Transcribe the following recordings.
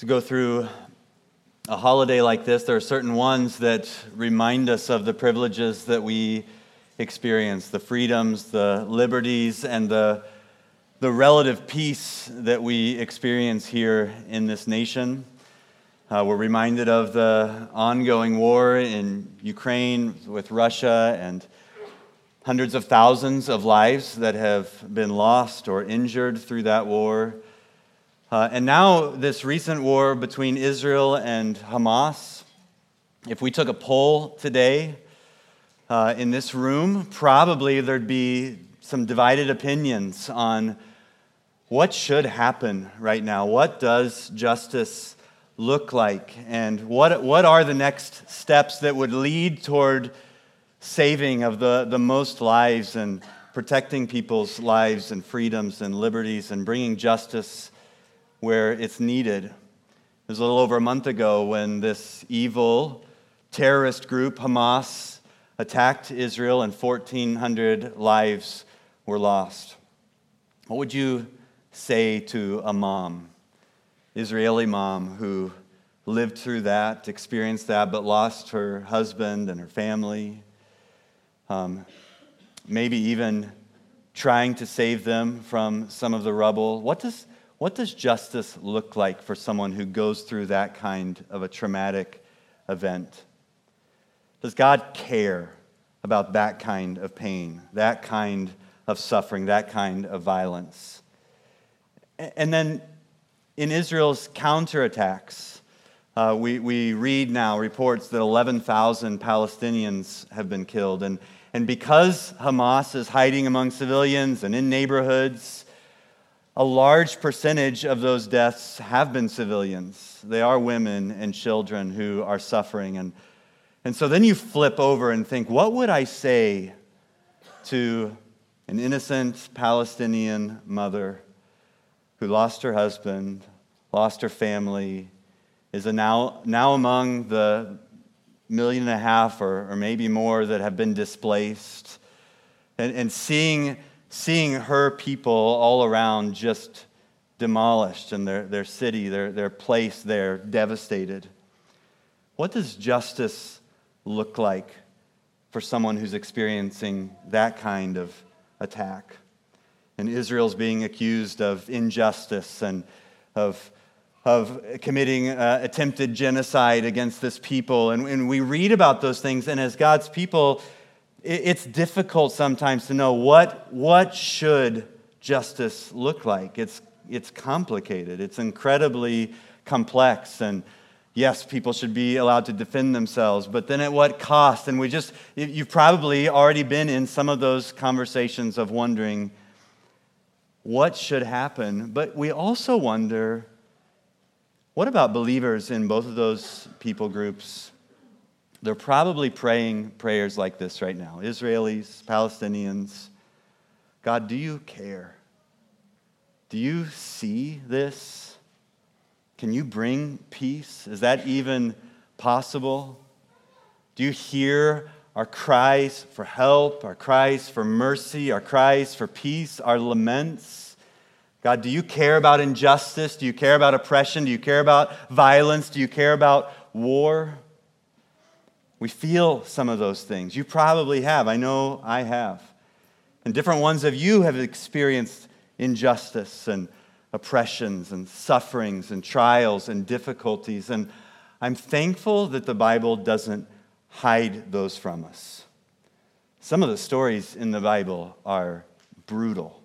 to go through a holiday like this, there are certain ones that remind us of the privileges that we experience, the freedoms, the liberties, and the, the relative peace that we experience here in this nation. Uh, we're reminded of the ongoing war in Ukraine with Russia and hundreds of thousands of lives that have been lost or injured through that war. Uh, and now, this recent war between Israel and Hamas, if we took a poll today uh, in this room, probably there'd be some divided opinions on what should happen right now. What does justice look like? And what, what are the next steps that would lead toward saving of the, the most lives and protecting people's lives and freedoms and liberties and bringing justice? Where it's needed. It was a little over a month ago when this evil terrorist group, Hamas, attacked Israel and 1,400 lives were lost. What would you say to a mom, Israeli mom, who lived through that, experienced that, but lost her husband and her family? Um, maybe even trying to save them from some of the rubble. What does what does justice look like for someone who goes through that kind of a traumatic event? Does God care about that kind of pain, that kind of suffering, that kind of violence? And then in Israel's counterattacks, uh, we, we read now reports that 11,000 Palestinians have been killed. And, and because Hamas is hiding among civilians and in neighborhoods, a large percentage of those deaths have been civilians. They are women and children who are suffering. And, and so then you flip over and think, what would I say to an innocent Palestinian mother who lost her husband, lost her family, is now, now among the million and a half or, or maybe more that have been displaced, and, and seeing seeing her people all around just demolished and their, their city, their, their place there devastated. What does justice look like for someone who's experiencing that kind of attack? And Israel's being accused of injustice and of, of committing uh, attempted genocide against this people. And, and we read about those things, and as God's people, it's difficult sometimes to know what, what should justice look like. It's, it's complicated, it's incredibly complex. And yes, people should be allowed to defend themselves, but then at what cost? And we just, you've probably already been in some of those conversations of wondering what should happen. But we also wonder what about believers in both of those people groups? They're probably praying prayers like this right now Israelis, Palestinians. God, do you care? Do you see this? Can you bring peace? Is that even possible? Do you hear our cries for help, our cries for mercy, our cries for peace, our laments? God, do you care about injustice? Do you care about oppression? Do you care about violence? Do you care about war? We feel some of those things. You probably have. I know I have. And different ones of you have experienced injustice and oppressions and sufferings and trials and difficulties. And I'm thankful that the Bible doesn't hide those from us. Some of the stories in the Bible are brutal,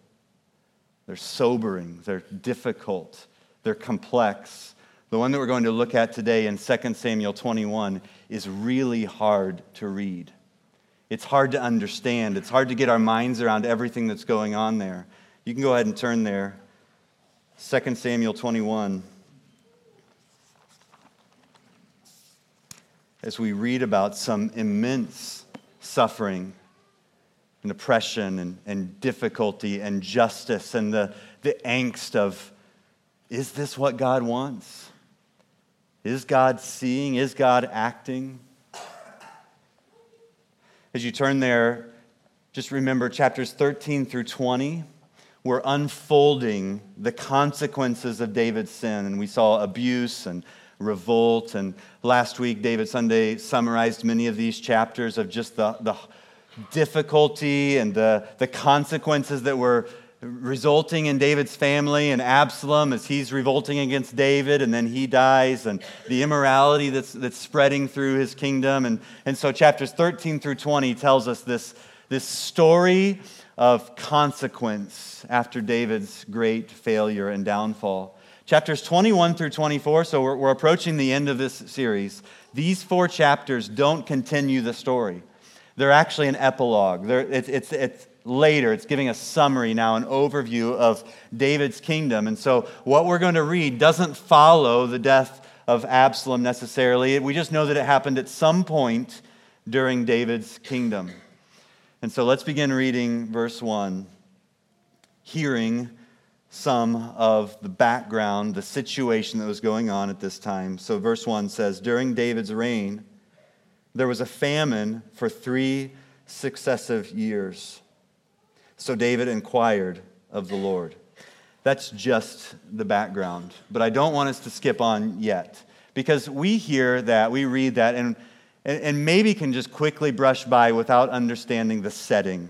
they're sobering, they're difficult, they're complex. The one that we're going to look at today in 2 Samuel 21 is really hard to read. It's hard to understand. It's hard to get our minds around everything that's going on there. You can go ahead and turn there. 2 Samuel 21. As we read about some immense suffering and oppression and, and difficulty and justice and the, the angst of, is this what God wants? Is God seeing? Is God acting? As you turn there, just remember chapters 13 through 20. were unfolding the consequences of David's sin. And we saw abuse and revolt. And last week, David Sunday summarized many of these chapters of just the, the difficulty and the, the consequences that were resulting in David's family and Absalom as he's revolting against David and then he dies and the immorality that's, that's spreading through his kingdom. And, and so chapters 13 through 20 tells us this, this story of consequence after David's great failure and downfall. Chapters 21 through 24, so we're, we're approaching the end of this series. These four chapters don't continue the story. They're actually an epilogue. They're, it's, it's, it's later. It's giving a summary now, an overview of David's kingdom. And so, what we're going to read doesn't follow the death of Absalom necessarily. We just know that it happened at some point during David's kingdom. And so, let's begin reading verse 1, hearing some of the background, the situation that was going on at this time. So, verse 1 says During David's reign, there was a famine for three successive years. So David inquired of the Lord. That's just the background. But I don't want us to skip on yet because we hear that, we read that, and, and maybe can just quickly brush by without understanding the setting,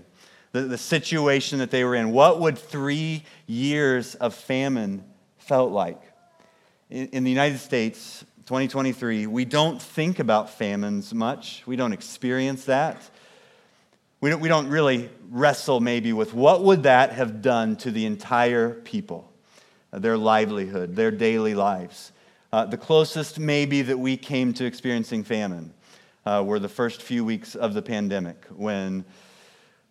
the, the situation that they were in. What would three years of famine felt like? In, in the United States, 2023, we don't think about famines much. We don't experience that. We don't, we don't really wrestle maybe with what would that have done to the entire people, uh, their livelihood, their daily lives. Uh, the closest maybe that we came to experiencing famine uh, were the first few weeks of the pandemic when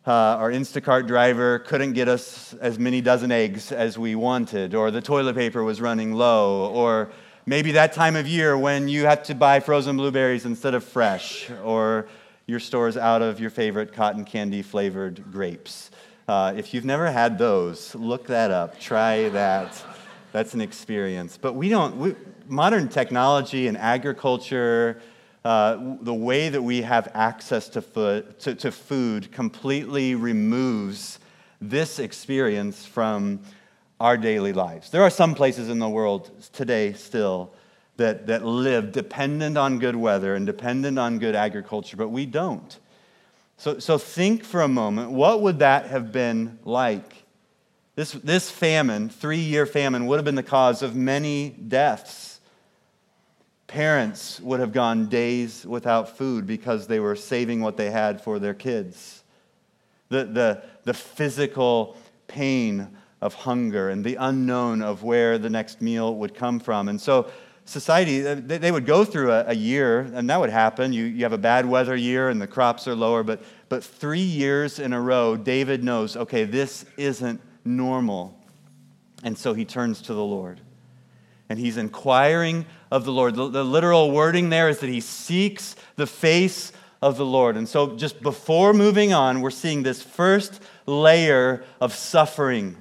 uh, our Instacart driver couldn't get us as many dozen eggs as we wanted, or the toilet paper was running low, or maybe that time of year when you had to buy frozen blueberries instead of fresh, or your store's out of your favorite cotton candy flavored grapes. Uh, if you've never had those, look that up. Try that. That's an experience. But we don't, we, modern technology and agriculture, uh, the way that we have access to food, to, to food completely removes this experience from our daily lives. There are some places in the world today still that, that live dependent on good weather and dependent on good agriculture, but we don't. So, so think for a moment what would that have been like? This, this famine, three year famine, would have been the cause of many deaths. Parents would have gone days without food because they were saving what they had for their kids. The, the, the physical pain of hunger and the unknown of where the next meal would come from. And so society, uh, they would go through a, year, and that would happen. You, you have a bad weather year and the crops are lower, but, but three years in a row, David knows, okay, this isn't normal. And so he turns to the Lord. And he's inquiring of the Lord. The, the literal wording there is that he seeks the face of the Lord. And so, just before moving on, we're seeing this first layer of suffering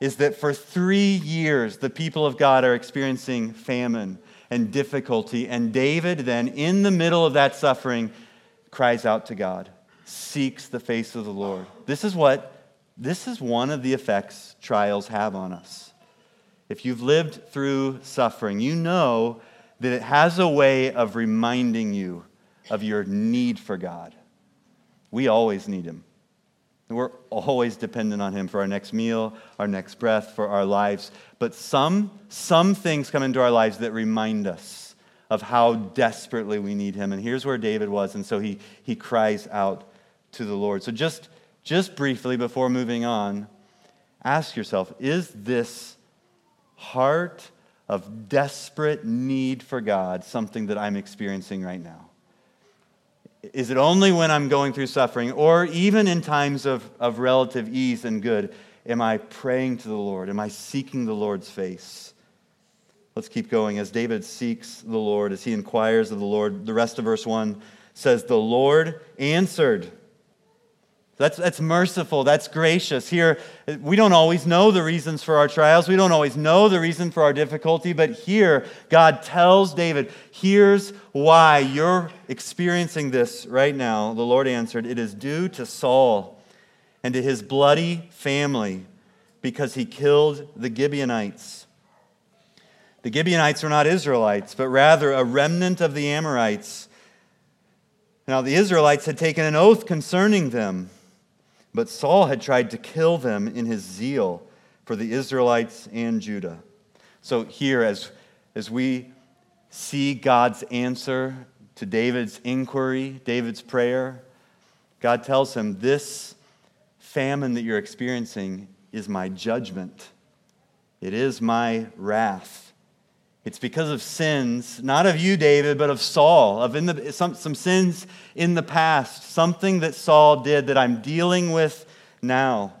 is that for three years, the people of God are experiencing famine and difficulty. And David, then, in the middle of that suffering, cries out to God, seeks the face of the Lord. This is what, this is one of the effects trials have on us. If you've lived through suffering, you know that it has a way of reminding you of your need for God. We always need Him. We're always dependent on Him for our next meal, our next breath, for our lives. But some, some things come into our lives that remind us of how desperately we need Him. And here's where David was. And so he, he cries out to the Lord. So just, just briefly before moving on, ask yourself is this heart of desperate need for God something that I'm experiencing right now? Is it only when I'm going through suffering, or even in times of, of relative ease and good, am I praying to the Lord? Am I seeking the Lord's face? Let's keep going. As David seeks the Lord, as he inquires of the Lord, the rest of verse 1 says, The Lord answered. That's, that's merciful. That's gracious. Here, we don't always know the reasons for our trials. We don't always know the reason for our difficulty. But here, God tells David, here's why you're experiencing this right now. The Lord answered, It is due to Saul and to his bloody family because he killed the Gibeonites. The Gibeonites were not Israelites, but rather a remnant of the Amorites. Now, the Israelites had taken an oath concerning them, but Saul had tried to kill them in his zeal for the Israelites and Judah. So, here, as, as we see God's answer to David's inquiry, David's prayer, God tells him, This famine that you're experiencing is my judgment, it is my wrath. It's because of sins, not of you, David, but of Saul, of in the, some, some sins in the past, something that Saul did that I'm dealing with now.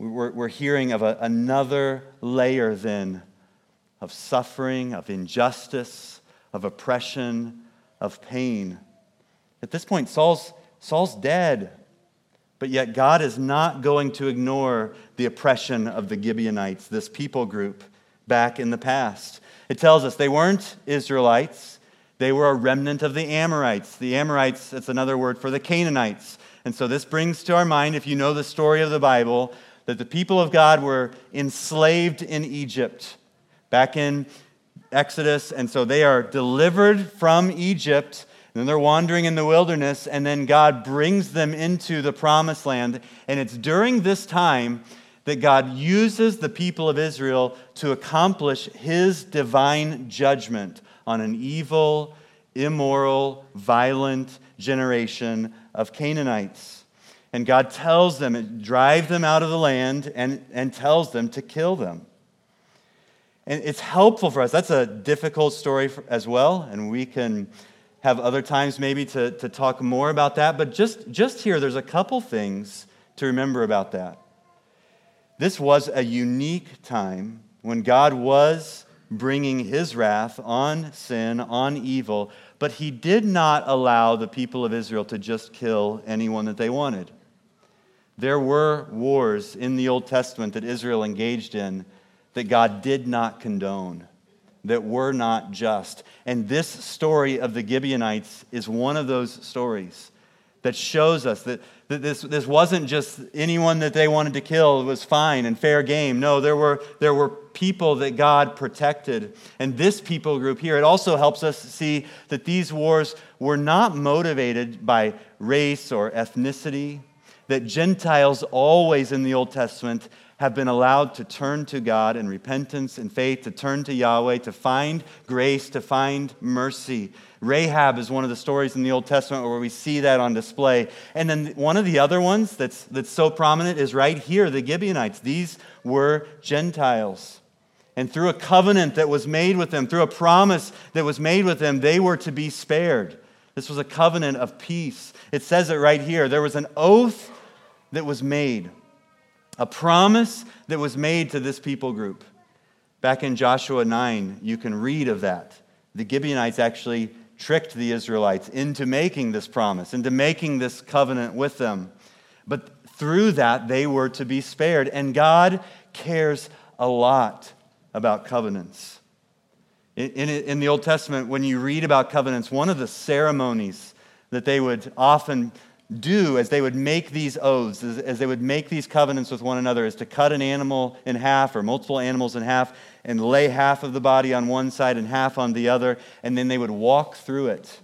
We're, we're hearing of a, another layer then of suffering, of injustice, of oppression, of pain. At this point, Saul's, Saul's dead, but yet God is not going to ignore the oppression of the Gibeonites, this people group back in the past. It tells us they weren't Israelites, they were a remnant of the Amorites. The Amorites, that's another word for the Canaanites. And so this brings to our mind, if you know the story of the Bible, that the people of God were enslaved in Egypt back in Exodus. And so they are delivered from Egypt. And then they're wandering in the wilderness, and then God brings them into the promised land. And it's during this time that God uses the people of Israel to accomplish his divine judgment on an evil, immoral, violent generation of Canaanites. And God tells them, drive them out of the land, and, and tells them to kill them. And it's helpful for us. That's a difficult story for, as well, and we can have other times maybe to, to talk more about that. But just, just here, there's a couple things to remember about that. This was a unique time when God was bringing his wrath on sin, on evil, but he did not allow the people of Israel to just kill anyone that they wanted. There were wars in the Old Testament that Israel engaged in that God did not condone, that were not just. And this story of the Gibeonites is one of those stories that shows us that, that this, this wasn't just anyone that they wanted to kill was fine and fair game. No, there were, there were people that God protected. And this people group here, it also helps us see that these wars were not motivated by race or ethnicity, that Gentiles always in the Old Testament have been allowed to turn to God in repentance and faith, to turn to Yahweh, to find grace, to find mercy. Rahab is one of the stories in the Old Testament where we see that on display. And then one of the other ones that's, that's so prominent is right here the Gibeonites. These were Gentiles. And through a covenant that was made with them, through a promise that was made with them, they were to be spared. This was a covenant of peace. It says it right here. There was an oath that was made a promise that was made to this people group. Back in Joshua 9, you can read of that. The Gibeonites actually tricked the Israelites into making this promise, into making this covenant with them. But through that, they were to be spared. And God cares a lot about covenants. In, the Old Testament, when you read about covenants, one of the ceremonies that they would often do as they would make these oaths, as, as, they would make these covenants with one another, is to cut an animal in half or multiple animals in half and lay half of the body on one side and half on the other, and then they would walk through it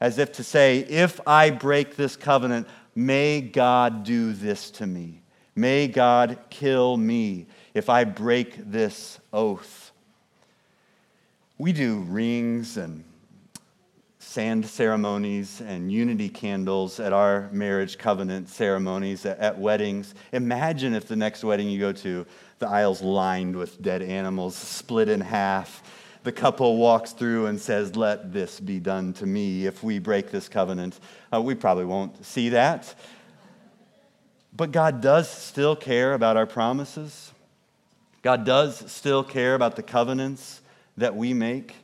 as if to say, If I break this covenant, may God do this to me. May God kill me if I break this oath. We do rings and sand ceremonies and unity candles at our marriage covenant ceremonies, at, at, weddings. Imagine if the next wedding you go to, the aisle's lined with dead animals, split in half. The couple walks through and says, Let this be done to me if we break this covenant. Uh, we probably won't see that. But God does still care about our promises. God does still care about the covenants that we make.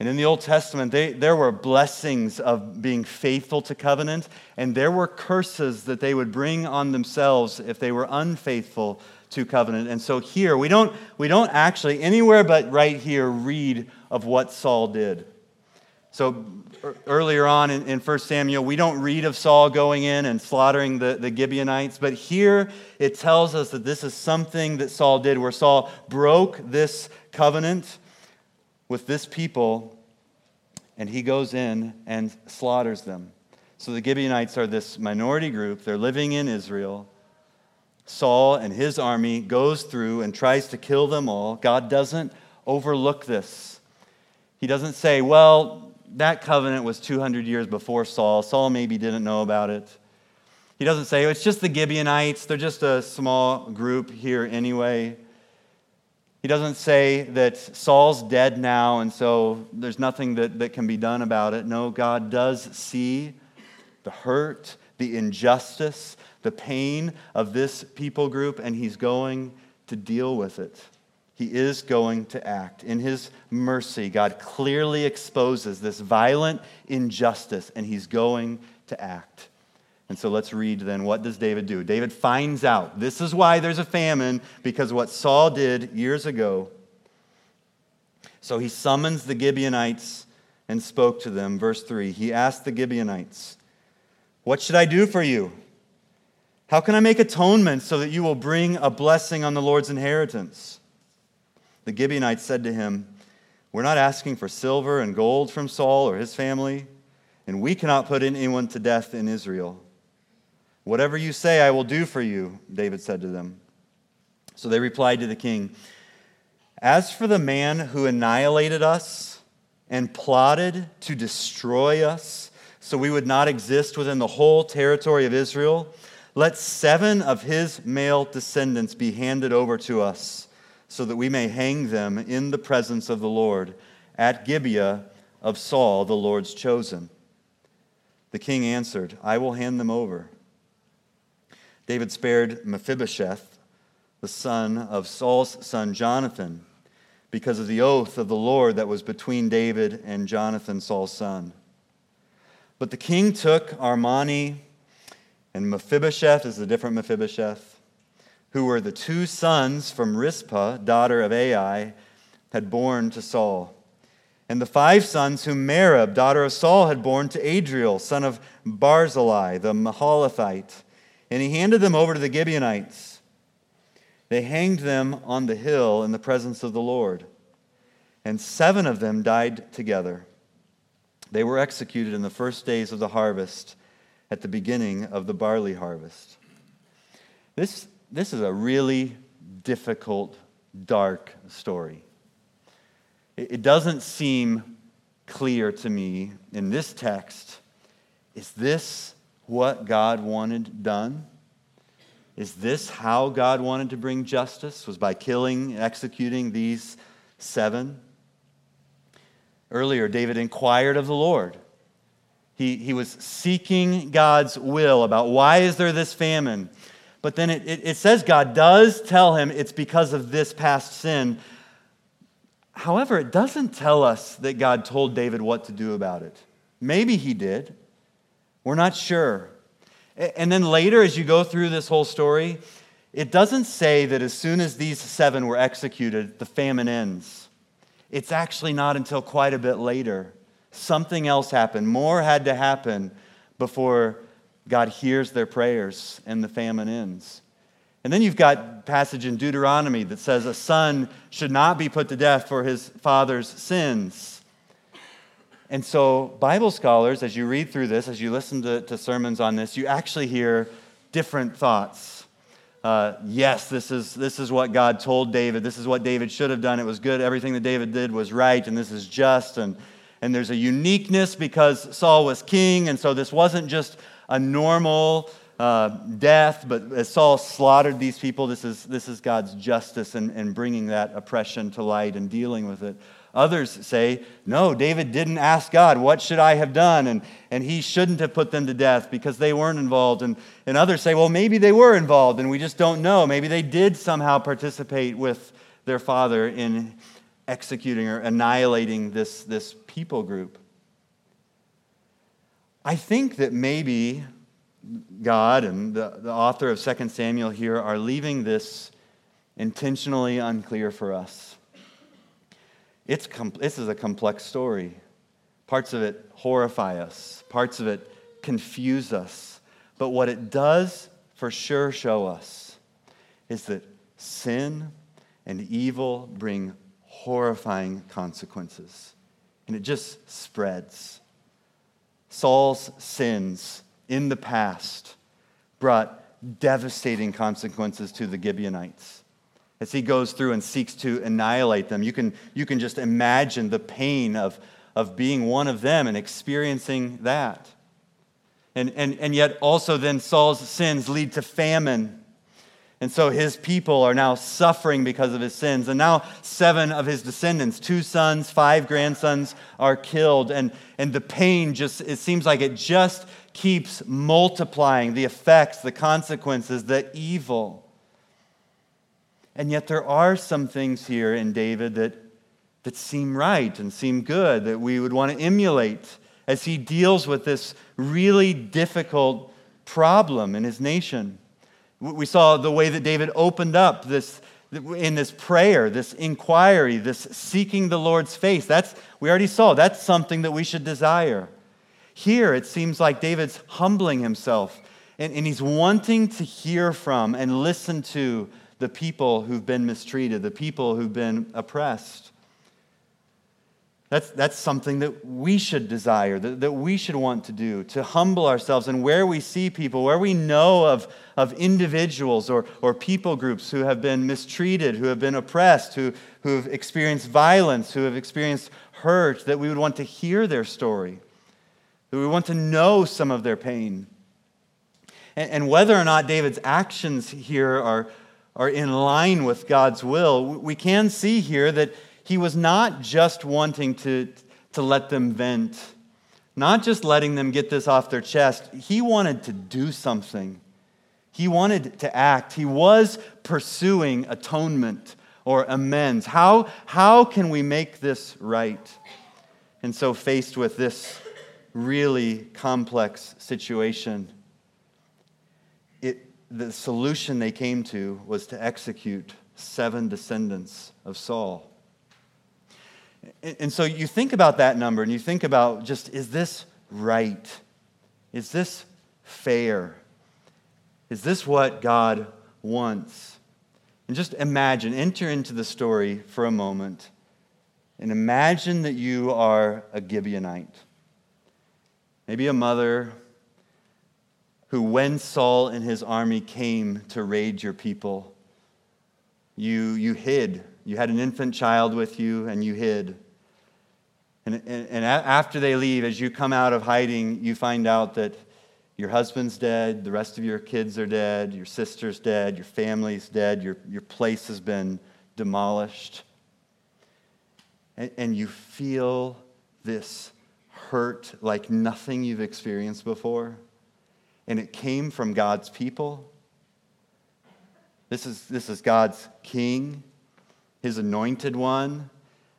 And in the Old Testament, they, there were blessings of being faithful to covenant, and there were curses that they would bring on themselves if they were unfaithful to covenant. And so here, we don't, we don't actually, anywhere but right here, read of what Saul did. So er, earlier on in, in 1 Samuel, we don't read of Saul going in and slaughtering the, the Gibeonites, but here it tells us that this is something that Saul did, where Saul broke this covenant with this people, and he goes in and slaughters them. So the Gibeonites are this minority group. They're living in Israel. Saul and his army goes through and tries to kill them all. God doesn't overlook this. He doesn't say, well, that covenant was 200 years before Saul. Saul maybe didn't know about it. He doesn't say, oh, it's just the Gibeonites. They're just a small group here anyway. He doesn't say that Saul's dead now and so there's nothing that, that can be done about it. No, God does see the hurt, the injustice, the pain of this people group, and he's going to deal with it. He is going to act. In his mercy, God clearly exposes this violent injustice, and he's going to act. And so let's read then what does David do? David finds out this is why there's a famine, because what Saul did years ago. So he summons the Gibeonites and spoke to them. Verse 3 He asked the Gibeonites, What should I do for you? How can I make atonement so that you will bring a blessing on the Lord's inheritance? The Gibeonites said to him, We're not asking for silver and gold from Saul or his family, and we cannot put anyone to death in Israel. Whatever you say, I will do for you, David said to them. So they replied to the king, As for the man who annihilated us and plotted to destroy us, so we would not exist within the whole territory of Israel, let seven of his male descendants be handed over to us so that we may hang them in the presence of the Lord at Gibeah of Saul, the Lord's chosen. The king answered, I will hand them over. David spared Mephibosheth, the son of Saul's son Jonathan, because of the oath of the Lord that was between David and Jonathan, Saul's son. But the king took Armoni, and Mephibosheth is a different Mephibosheth who were the two sons from Rizpah, daughter of Ai, had borne to Saul. And the five sons whom Merab, daughter of Saul, had borne to Adriel, son of Barzillai, the Meholathite. And he handed them over to the Gibeonites. They hanged them on the hill in the presence of the Lord. And seven of them died together. They were executed in the first days of the harvest, at the beginning of the barley harvest. This this is a really difficult, dark story. It doesn't seem clear to me in this text is this what God wanted done? Is this how God wanted to bring justice? Was by killing, executing these seven? Earlier, David inquired of the Lord. He, he was seeking God's will about why is there this famine? But then it, it, it says God does tell him it's because of this past sin. However, it doesn't tell us that God told David what to do about it. Maybe he did. We're not sure. And then later, as you go through this whole story, it doesn't say that as soon as these seven were executed, the famine ends. It's actually not until quite a bit later. Something else happened. More had to happen before God hears their prayers and the famine ends. And then you've got passage in Deuteronomy that says a son should not be put to death for his father's sins. And so, Bible scholars, as you read through this, as you listen to, to sermons on this, you actually hear different thoughts. Uh, yes, this is, this is what God told David. This is what David should have done. It was good. Everything that David did was right, and this is just. And, and there's a uniqueness because Saul was king, and so this wasn't just a normal uh, death, but as Saul slaughtered these people, this is, this is God's justice and, bringing that oppression to light and dealing with it. Others say, no, David didn't ask God, what should I have done? And, and he shouldn't have put them to death because they weren't involved. And, and others say, well, maybe they were involved and we just don't know. Maybe they did somehow participate with their father in executing or annihilating this, this people group. I think that maybe God and the, the author of 2 Samuel here are leaving this intentionally unclear for us. It's com- this is a complex story. Parts of it horrify us, parts of it confuse us. But what it does for sure show us is that sin and evil bring horrifying consequences. And it just spreads. Saul's sins in the past brought devastating consequences to the Gibeonites. As he goes through and seeks to annihilate them, you can, you can just imagine the pain of, of being one of them and experiencing that. And, and, and yet, also, then Saul's sins lead to famine. And so his people are now suffering because of his sins. And now, seven of his descendants, two sons, five grandsons, are killed. And, and the pain just, it seems like it just keeps multiplying the effects, the consequences, the evil. And yet, there are some things here in David that, that seem right and seem good that we would want to emulate as he deals with this really difficult problem in his nation. We saw the way that David opened up this in this prayer, this inquiry, this seeking the Lord's face. That's we already saw that's something that we should desire. Here it seems like David's humbling himself and, and he's wanting to hear from and listen to the people who've been mistreated, the people who've been oppressed. That's, that's something that we should desire, that, that we should want to do, to humble ourselves. And where we see people, where we know of, of individuals or, or people groups who have been mistreated, who have been oppressed, who, who have experienced violence, who have experienced hurt, that we would want to hear their story, that we want to know some of their pain. And, and whether or not David's actions here are, are in line with God's will, we can see here that he was not just wanting to, to let them vent, not just letting them get this off their chest. He wanted to do something. He wanted to act. He was pursuing atonement or amends. How, how can we make this right? And so, faced with this really complex situation, it, the solution they came to was to execute seven descendants of Saul. And so you think about that number and you think about just, is this right? Is this fair? Is this what God wants? And just imagine, enter into the story for a moment, and imagine that you are a Gibeonite. Maybe a mother who, when Saul and his army came to raid your people, you, you hid you had an infant child with you and you hid. And, and, and, after they leave, as you come out of hiding, you find out that your husband's dead, the rest of your kids are dead, your sister's dead, your family's dead, your, your place has been demolished. And, and you feel this hurt like nothing you've experienced before. And it came from God's people. This is, this is God's king his anointed one,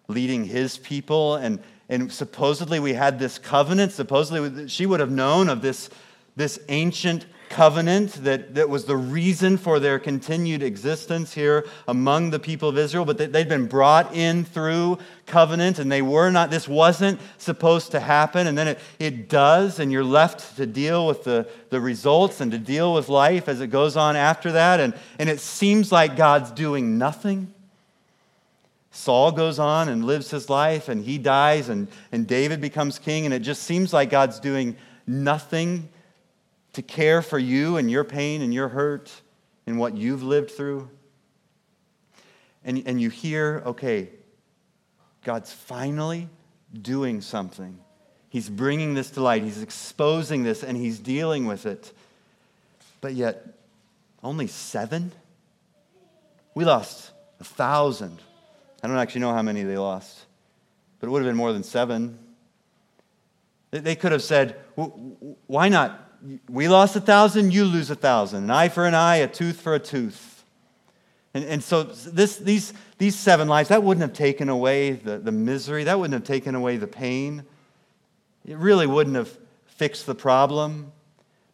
leading his people. And, and supposedly we had this covenant. Supposedly she would have known of this, this ancient covenant that, that was the reason for their continued existence here among the people of Israel, but they'd been brought in through covenant and they were not, this wasn't supposed to happen. And then it, it does, and you're left to deal with the, the results and to deal with life as it goes on after that. And, and it seems like God's doing nothing. Saul goes on and lives his life and he dies and, and David becomes king, and it just seems like God's doing nothing to care for you and your pain and your hurt and what you've lived through. And, and you hear, okay, God's finally doing something. He's bringing this to light, He's exposing this, and He's dealing with it. But yet, only seven? We lost a thousand. I don't actually know how many they lost, but it would have been more than seven. They could have said, why not? We lost a thousand, you lose a thousand. An eye for an eye, a tooth for a tooth. And, and so this, these, these seven lives, that wouldn't have taken away the, the misery, that wouldn't have taken away the pain. It really wouldn't have fixed the problem.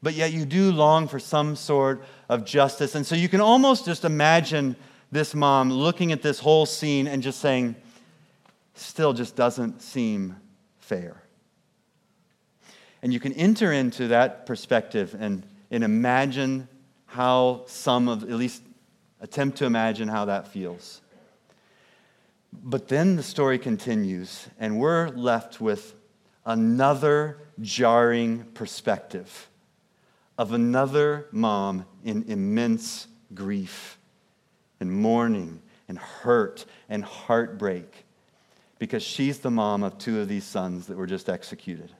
But yet you do long for some sort of justice. And so you can almost just imagine this mom looking at this whole scene and just saying, still just doesn't seem fair. And you can enter into that perspective and, and imagine how some of, at least attempt to imagine how that feels. But then the story continues, and we're left with another jarring perspective of another mom in immense grief and mourning and hurt and heartbreak because she's the mom of two of these sons that were just executed.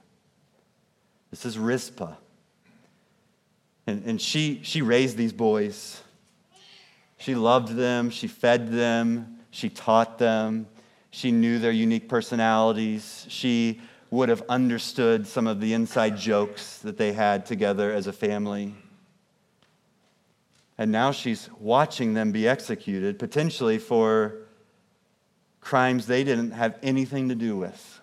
This is Rizpah. And, and she, she raised these boys. She loved them, she fed them, she taught them, she knew their unique personalities. She would have understood some of the inside jokes that they had together as a family. And now she's watching them be executed, potentially for crimes they didn't have anything to do with.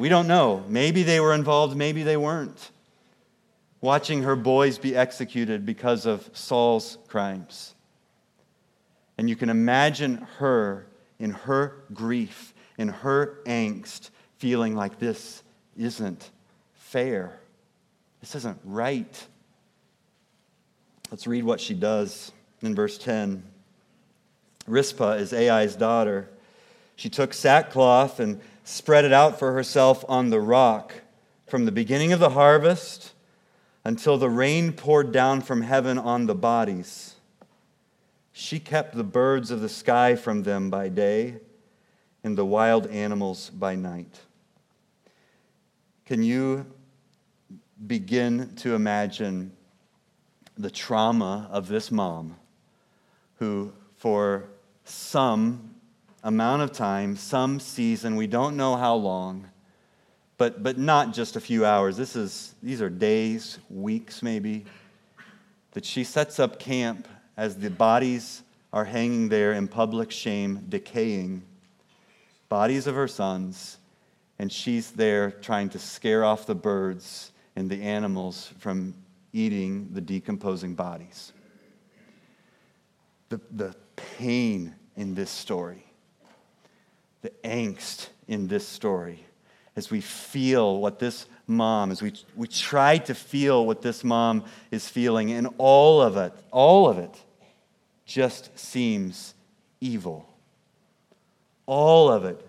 We don't know. Maybe they were involved, maybe they weren't. Watching her boys be executed because of Saul's crimes. And you can imagine her in her grief, in her angst, feeling like this isn't fair. This isn't right. Let's read what she does in verse 10. Rizpah is Ai's daughter. She took sackcloth and spread it out for herself on the rock from the beginning of the harvest until the rain poured down from heaven on the bodies. She kept the birds of the sky from them by day and the wild animals by night. Can you begin to imagine the trauma of this mom who, for some amount of time, some season, we don't know how long, but, but not just a few hours. This is, these are days, weeks maybe, that she sets up camp as the bodies are hanging there in public shame, decaying, bodies of her sons, and she's there trying to scare off the birds and the animals from eating the decomposing bodies. The, the pain in this story the angst in this story as we feel what this mom, as we, we try to feel what this mom is feeling, and all of it, all of it just seems evil. All of it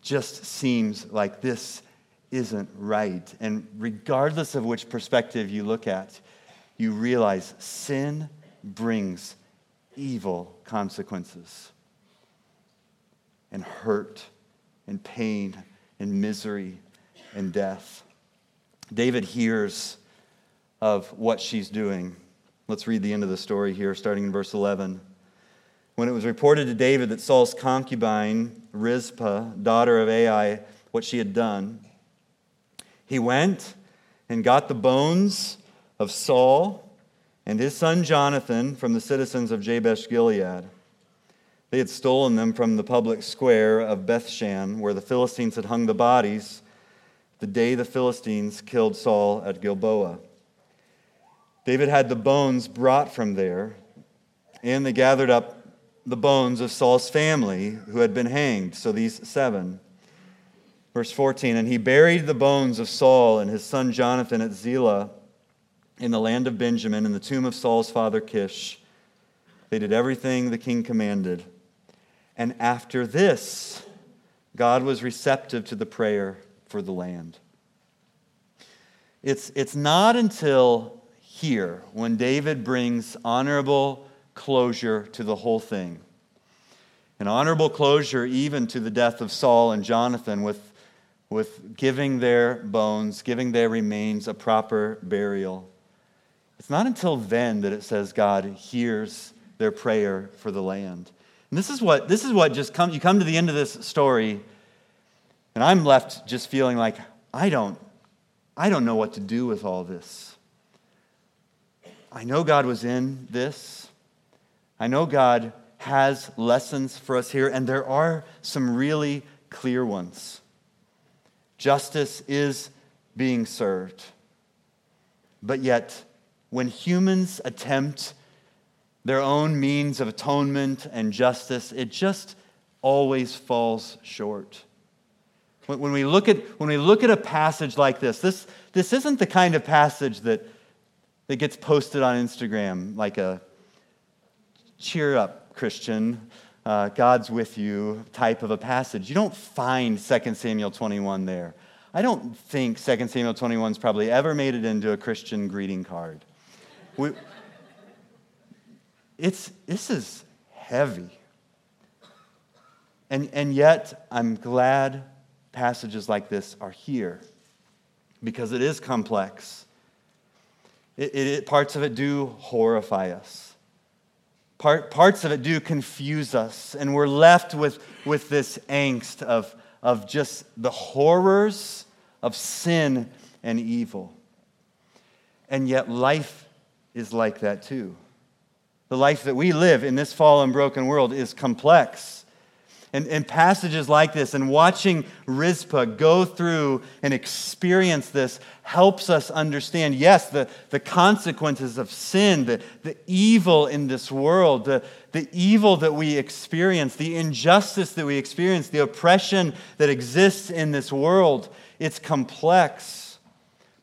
just seems like this isn't right. And regardless of which perspective you look at, you realize sin brings evil consequences and hurt and pain and misery and death. David hears of what she's doing. Let's read the end of the story here, starting in verse 11. When it was reported to David that Saul's concubine, Rizpah, daughter of Ai, what she had done, he went and got the bones of Saul and his son Jonathan from the citizens of Jabesh Gilead. They had stolen them from the public square of Bethshan, where the Philistines had hung the bodies the day the Philistines killed Saul at Gilboa. David had the bones brought from there, and they gathered up the bones of Saul's family who had been hanged, so these seven. Verse 14 And he buried the bones of Saul and his son Jonathan at Zelah in the land of Benjamin, in the tomb of Saul's father Kish. They did everything the king commanded. And after this, God was receptive to the prayer for the land. It's, it's not until here when David brings honorable closure to the whole thing. An honorable closure even to the death of Saul and Jonathan with, with giving their bones, giving their remains a proper burial. It's not until then that it says God hears their prayer for the land. And this is what this is what just come you come to the end of this story and I'm left just feeling like I don't I don't know what to do with all this. I know God was in this. I know God has lessons for us here and there are some really clear ones. Justice is being served. But yet when humans attempt their own means of atonement and justice, it just always falls short. When, we look at, when we look at a passage like this, this, this isn't the kind of passage that, that gets posted on Instagram like a cheer up, Christian, uh, God's with you type of a passage. You don't find 2 Samuel 21 there. I don't think 2 Samuel 21's probably ever made it into a Christian greeting card. We, it's, this is heavy. And, and yet, I'm glad passages like this are here because it is complex. It, it, parts of it do horrify us. Part, parts of it do confuse us, and we're left with, with this angst of, of just the horrors of sin and evil. And yet, life is like that too. The life that we live in this fallen, broken world is complex. And, and, passages like this and watching Rizpah go through and experience this helps us understand, yes, the, the consequences of sin, the, the evil in this world, the, the evil that we experience, the injustice that we experience, the oppression that exists in this world. It's complex.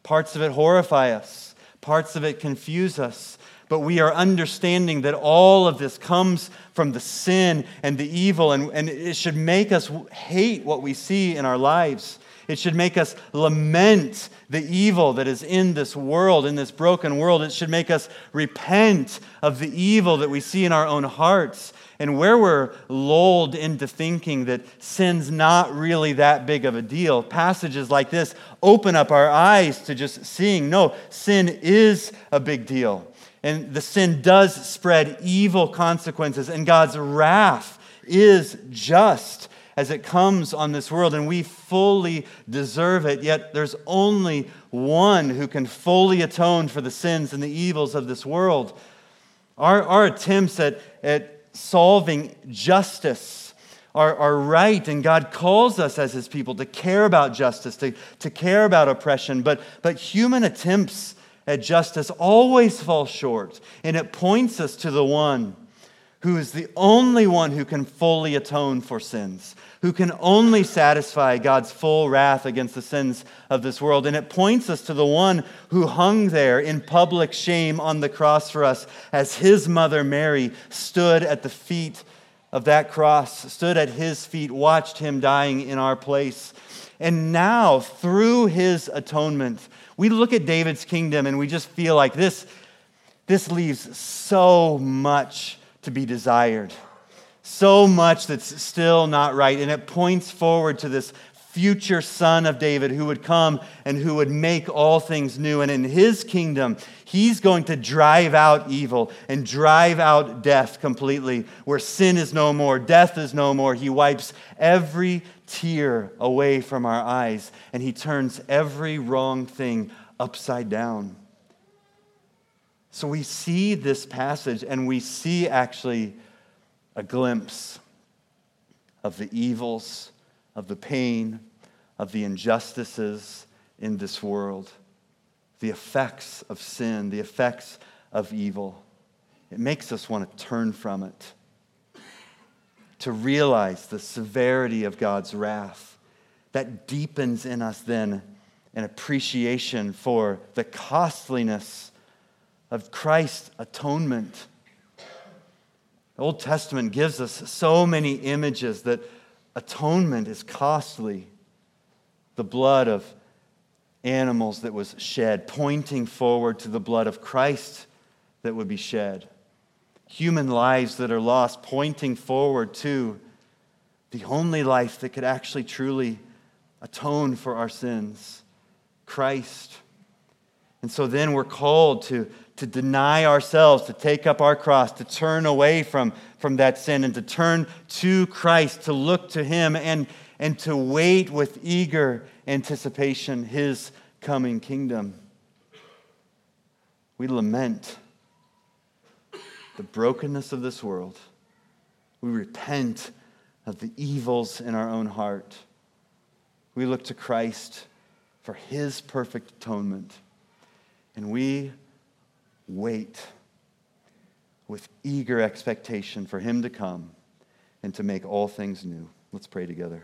Parts of it horrify us, parts of it confuse us but we are understanding that all of this comes from the sin and the evil, and, and it should make us hate what we see in our lives. It should make us lament the evil that is in this world, in this broken world. It should make us repent of the evil that we see in our own hearts. And where we're lulled into thinking that sin's not really that big of a deal, passages like this open up our eyes to just seeing no, sin is a big deal. And the sin does spread evil consequences, and God's wrath is just as it comes on this world, and we fully deserve it. Yet there's only one who can fully atone for the sins and the evils of this world. Our, our attempts at, at solving justice are, are right, and God calls us as His people to care about justice, to, to care about oppression, but, but human attempts at justice always falls short, and it points us to the one who is the only one who can fully atone for sins, who can only satisfy God's full wrath against the sins of this world. And it points us to the one who hung there in public shame on the cross for us as his mother Mary stood at the feet of that cross, stood at his feet, watched him dying in our place. And now, through his atonement, we look at David's kingdom and we just feel like this, this leaves so much to be desired, so much that's still not right. And it points forward to this future son of David who would come and who would make all things new. And in his kingdom, he's going to drive out evil and drive out death completely, where sin is no more, death is no more. He wipes every tear away from our eyes, and He turns every wrong thing upside down. So we see this passage, and we see actually a glimpse of the evils, of the pain, of the injustices in this world, the effects of sin, the effects of evil. It makes us want to turn from it to realize the severity of God's wrath. That deepens in us then an appreciation for the costliness of Christ's atonement. The Old Testament gives us so many images that atonement is costly. The blood of animals that was shed, pointing forward to the blood of Christ that would be shed human lives that are lost, pointing forward to the only life that could actually truly atone for our sins Christ. And so then we're called to, to deny ourselves, to take up our cross, to turn away from, from that sin, and to turn to Christ, to look to Him, and, and to wait with eager anticipation His coming kingdom. We lament the brokenness of this world. We repent of the evils in our own heart. We look to Christ for his perfect atonement. And we wait with eager expectation for him to come and to make all things new. Let's pray together.